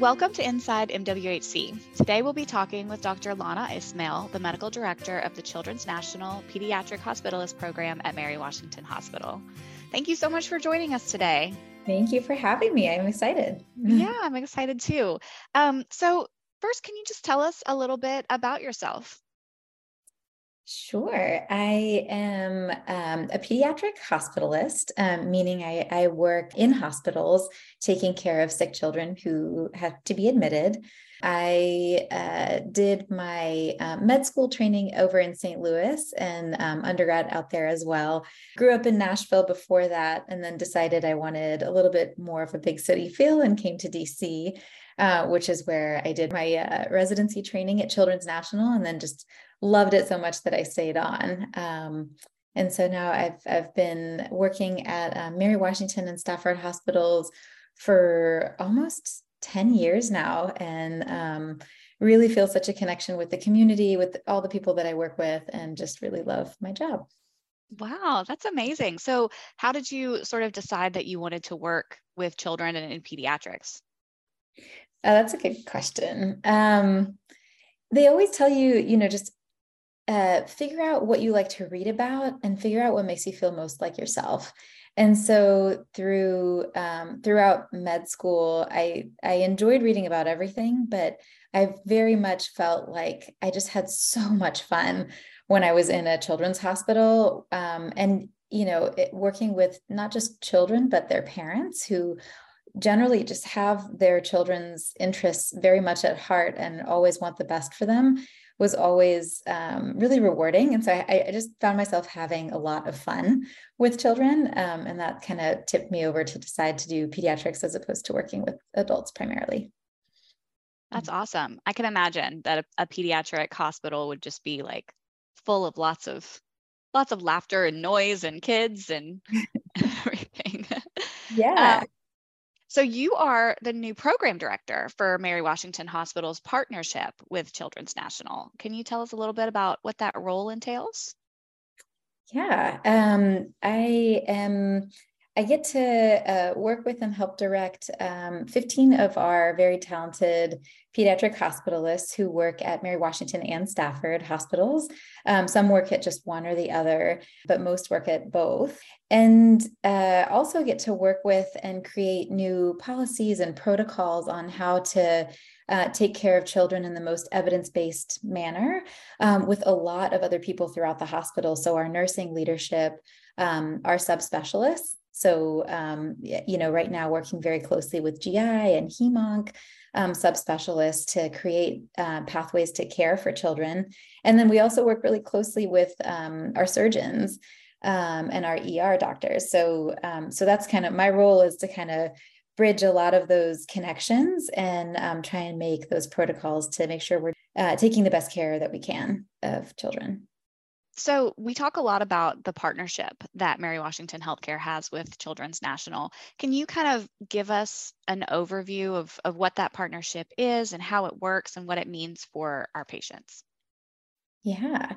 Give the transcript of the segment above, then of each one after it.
Welcome to Inside MWHC. Today we'll be talking with Dr. Lana Ismail, the medical director of the Children's National Pediatric Hospitalist Program at Mary Washington Hospital. Thank you so much for joining us today. Thank you for having me. I'm excited. yeah, I'm excited too. Um, so, first, can you just tell us a little bit about yourself? Sure. I am um, a pediatric hospitalist, um, meaning I, I, work in hospitals taking care of sick children who have to be admitted. I uh, did my uh, med school training over in St. Louis and um, undergrad out there as well. Grew up in Nashville before that, and then decided I wanted a little bit more of a big city feel and came to DC. Uh, which is where I did my uh, residency training at Children's National, and then just loved it so much that I stayed on. Um, and so now I've I've been working at um, Mary Washington and Stafford hospitals for almost 10 years now and um, really feel such a connection with the community with all the people that I work with and just really love my job. Wow, that's amazing. So, how did you sort of decide that you wanted to work with children and in pediatrics? Uh, that's a good question. Um, they always tell you, you know, just uh, figure out what you like to read about and figure out what makes you feel most like yourself. And so through um, throughout med school, I I enjoyed reading about everything, but I very much felt like I just had so much fun when I was in a children's hospital, um, and you know, it, working with not just children but their parents who generally just have their children's interests very much at heart and always want the best for them was always um, really rewarding. And so I, I, just found myself having a lot of fun with children. Um, and that kind of tipped me over to decide to do pediatrics as opposed to working with adults primarily. That's awesome. I can imagine that a, a pediatric hospital would just be like full of lots of lots of laughter and noise and kids and everything. Yeah. Um, so you are the new program director for Mary Washington Hospital's partnership with Children's National. Can you tell us a little bit about what that role entails? Yeah, um, I am I get to uh, work with and help direct um, 15 of our very talented pediatric hospitalists who work at Mary Washington and Stafford hospitals. Um, some work at just one or the other, but most work at both. And uh, also get to work with and create new policies and protocols on how to uh, take care of children in the most evidence based manner um, with a lot of other people throughout the hospital. So, our nursing leadership, um, our subspecialists, so, um, you know, right now working very closely with GI and HEMONC um, subspecialists to create uh, pathways to care for children. And then we also work really closely with um, our surgeons um, and our ER doctors. So, um, so that's kind of my role is to kind of bridge a lot of those connections and um, try and make those protocols to make sure we're uh, taking the best care that we can of children. So, we talk a lot about the partnership that Mary Washington Healthcare has with Children's National. Can you kind of give us an overview of, of what that partnership is and how it works and what it means for our patients? Yeah.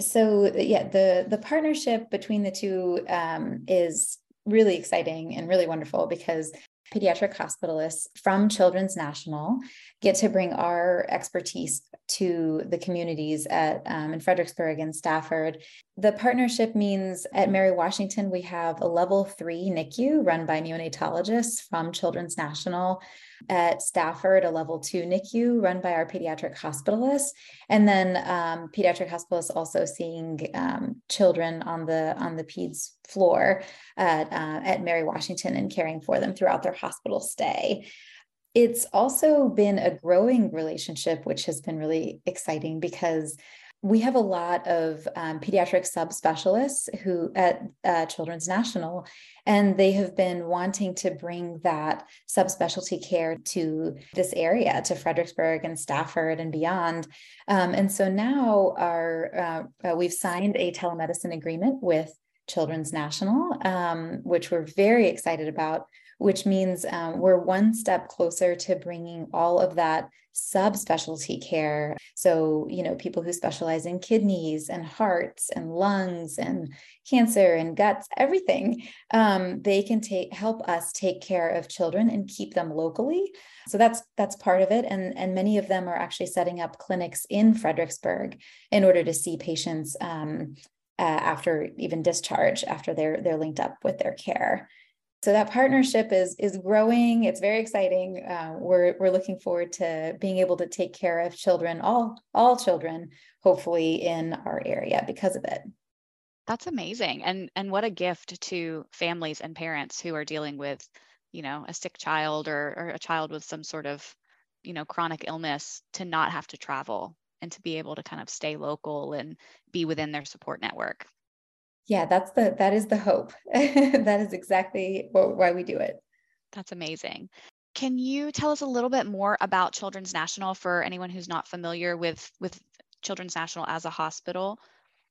So, yeah, the, the partnership between the two um, is really exciting and really wonderful because pediatric hospitalists from Children's National get to bring our expertise to the communities at um, in Fredericksburg and Stafford. The partnership means at Mary Washington we have a level three NICU run by neonatologists from Children's National. At Stafford, a level two NICU run by our pediatric hospitalists, and then um, pediatric hospitalists also seeing um, children on the on the peds floor at uh, at Mary Washington and caring for them throughout their hospital stay. It's also been a growing relationship, which has been really exciting because we have a lot of um, pediatric subspecialists who at uh, Children's National, and they have been wanting to bring that subspecialty care to this area, to Fredericksburg and Stafford and beyond. Um, and so now our uh, uh, we've signed a telemedicine agreement with Children's National, um, which we're very excited about which means um, we're one step closer to bringing all of that subspecialty care. So, you know, people who specialize in kidneys and hearts and lungs and cancer and guts, everything, um, they can take help us take care of children and keep them locally. So that's that's part of it, and and many of them are actually setting up clinics in Fredericksburg in order to see patients um, uh, after even discharge after they're they're linked up with their care so that partnership is is growing. It's very exciting. Uh, we're we're looking forward to being able to take care of children all all children hopefully in our area because of it. That's amazing. And and what a gift to families and parents who are dealing with you know a sick child or, or a child with some sort of you know chronic illness to not have to travel and to be able to kind of stay local and be within their support network yeah that's the that is the hope that is exactly what, why we do it that's amazing can you tell us a little bit more about children's national for anyone who's not familiar with with children's national as a hospital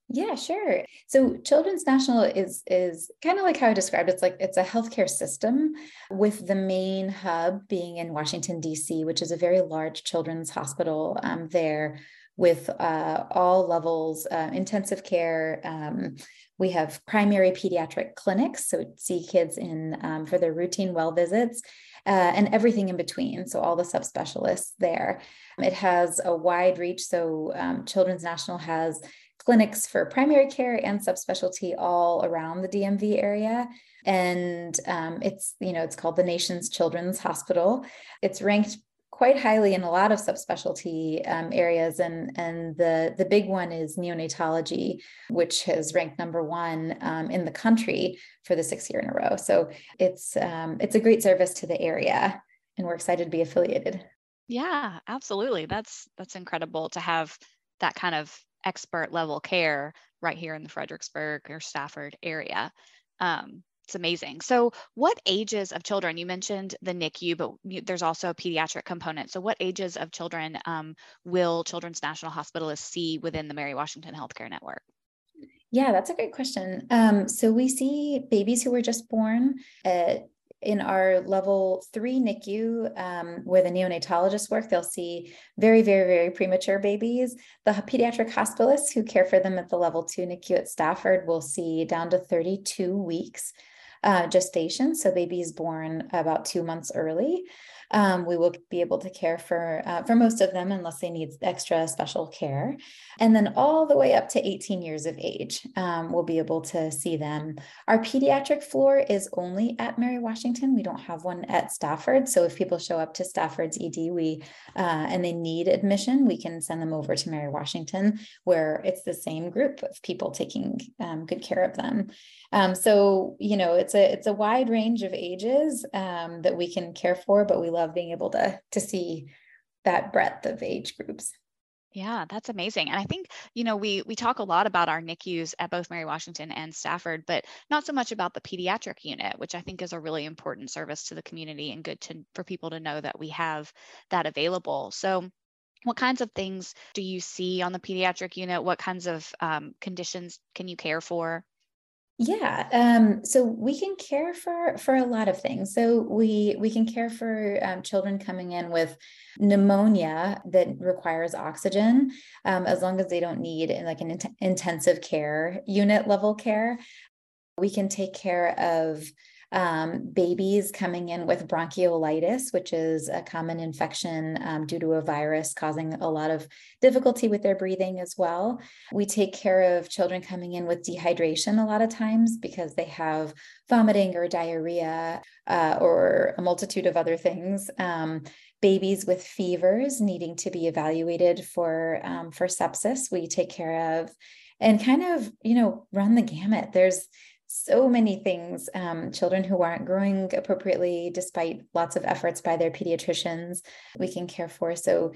yeah, sure. So Children's National is is kind of like how I described. It's like it's a healthcare system with the main hub being in Washington D.C., which is a very large children's hospital um, there with uh, all levels, uh, intensive care. Um, we have primary pediatric clinics, so see kids in um, for their routine well visits, uh, and everything in between. So all the subspecialists there. It has a wide reach. So um, Children's National has clinics for primary care and subspecialty all around the DMV area. And um, it's, you know, it's called the nation's children's hospital. It's ranked quite highly in a lot of subspecialty um, areas, and and the the big one is neonatology, which has ranked number one um, in the country for the sixth year in a row. So it's um, it's a great service to the area, and we're excited to be affiliated. Yeah, absolutely. That's that's incredible to have that kind of expert level care right here in the Fredericksburg or Stafford area. Um, it's amazing. So, what ages of children? You mentioned the NICU, but there's also a pediatric component. So, what ages of children um, will Children's National Hospitalists see within the Mary Washington Healthcare Network? Yeah, that's a great question. Um, so, we see babies who were just born. At, in our level three NICU, um, where the neonatologists work, they'll see very, very, very premature babies. The pediatric hospitalists who care for them at the level two NICU at Stafford will see down to 32 weeks uh, gestation. So baby is born about two months early. Um, we will be able to care for uh, for most of them unless they need extra special care. And then all the way up to 18 years of age um, we'll be able to see them. Our pediatric floor is only at mary washington. We don't have one at stafford. So if people show up to stafford's ed we uh, and they need admission we can send them over to mary washington where it's the same group of people taking um, good care of them um, so you know it's a it's a wide range of ages um, that we can care for but we love being able to to see that breadth of age groups. Yeah, that's amazing. And I think, you know, we we talk a lot about our NICUs at both Mary Washington and Stafford, but not so much about the pediatric unit, which I think is a really important service to the community and good to for people to know that we have that available. So what kinds of things do you see on the pediatric unit? What kinds of um, conditions can you care for? Yeah, um, so we can care for for a lot of things. So we we can care for um, children coming in with pneumonia that requires oxygen, um, as long as they don't need like an int- intensive care unit level care. We can take care of um, babies coming in with bronchiolitis, which is a common infection um, due to a virus causing a lot of difficulty with their breathing as well. We take care of children coming in with dehydration a lot of times because they have vomiting or diarrhea uh, or a multitude of other things. Um, babies with fevers needing to be evaluated for um, for sepsis, we take care of and kind of you know run the gamut. There's so many things. Um, children who aren't growing appropriately, despite lots of efforts by their pediatricians, we can care for. So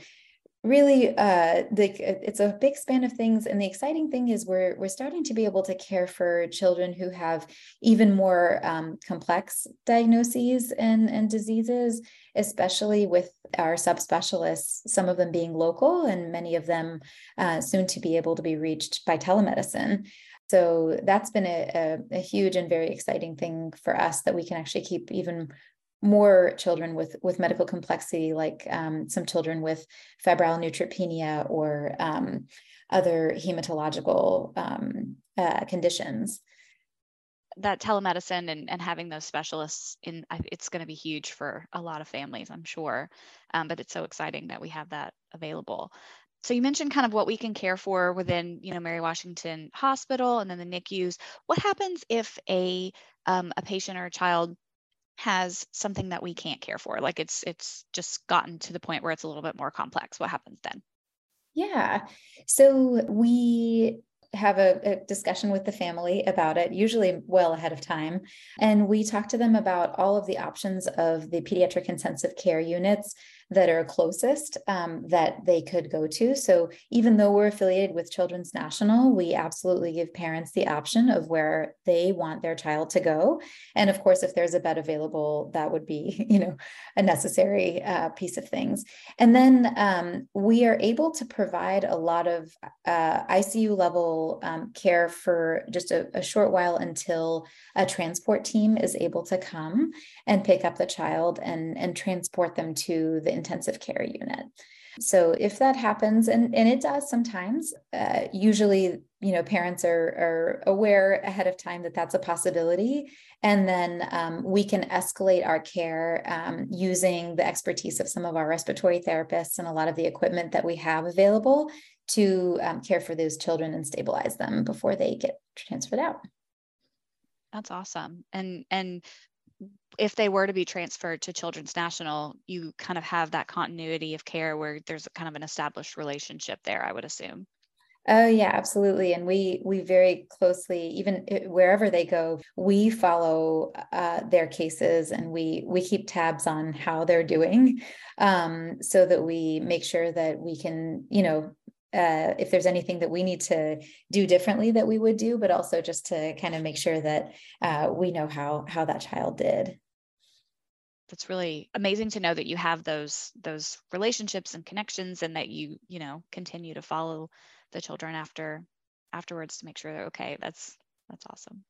really uh the, it's a big span of things and the exciting thing is we're we're starting to be able to care for children who have even more um, complex diagnoses and and diseases especially with our subspecialists some of them being local and many of them uh, soon to be able to be reached by telemedicine So that's been a, a, a huge and very exciting thing for us that we can actually keep even more children with with medical complexity, like um, some children with febrile neutropenia or um, other hematological um, uh, conditions. That telemedicine and, and having those specialists in, it's going to be huge for a lot of families, I'm sure. Um, but it's so exciting that we have that available. So you mentioned kind of what we can care for within, you know, Mary Washington Hospital and then the NICUs. What happens if a um, a patient or a child has something that we can't care for like it's it's just gotten to the point where it's a little bit more complex what happens then yeah so we have a, a, discussion with the family about it, usually well ahead of time. And we talk to them about all of the options of the pediatric intensive care units that are closest um, that they could go to. So even though we're affiliated with Children's National, we absolutely give parents the option of where they want their child to go. And of course, if there's a bed available, that would be, you know, a necessary uh, piece of things. And then um, we are able to provide a lot of uh, ICU level um, care for just a, a short while until a transport team is able to come and pick up the child and, and transport them to the intensive care unit. So if that happens, and, and it does sometimes, uh, usually, you know, parents are, are aware ahead of time that that's a possibility. And then um, we can escalate our care um, using the expertise of some of our respiratory therapists and a lot of the equipment that we have available to um, care for those children and stabilize them before they get transferred out. That's awesome. And and if they were to be transferred to Children's National, you kind of have that continuity of care where there's kind of an established relationship there, I would assume. Oh yeah, absolutely. And we we very closely, even wherever they go, we follow uh, their cases and we we keep tabs on how they're doing, um, so that we make sure that we can, you know, uh, if there's anything that we need to do differently that we would do, but also just to kind of make sure that uh, we know how how that child did. That's really amazing to know that you have those those relationships and connections and that you you know continue to follow the children after afterwards to make sure they're okay that's that's awesome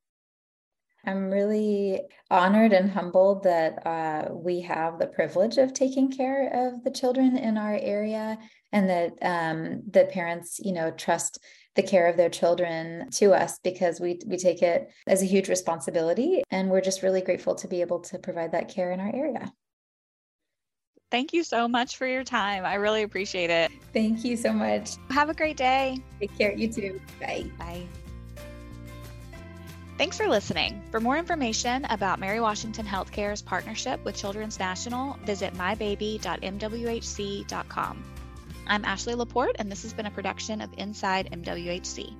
I'm really honored and humbled that uh, we have the privilege of taking care of the children in our area, and that um, that parents, you know, trust the care of their children to us because we we take it as a huge responsibility, and we're just really grateful to be able to provide that care in our area. Thank you so much for your time. I really appreciate it. Thank you so much. Have a great day. Take care. You too. Bye. Bye. Thanks for listening. For more information about Mary Washington Healthcare's partnership with Children's National, visit mybaby.mwhc.com. I'm Ashley Laporte, and this has been a production of Inside MWHC.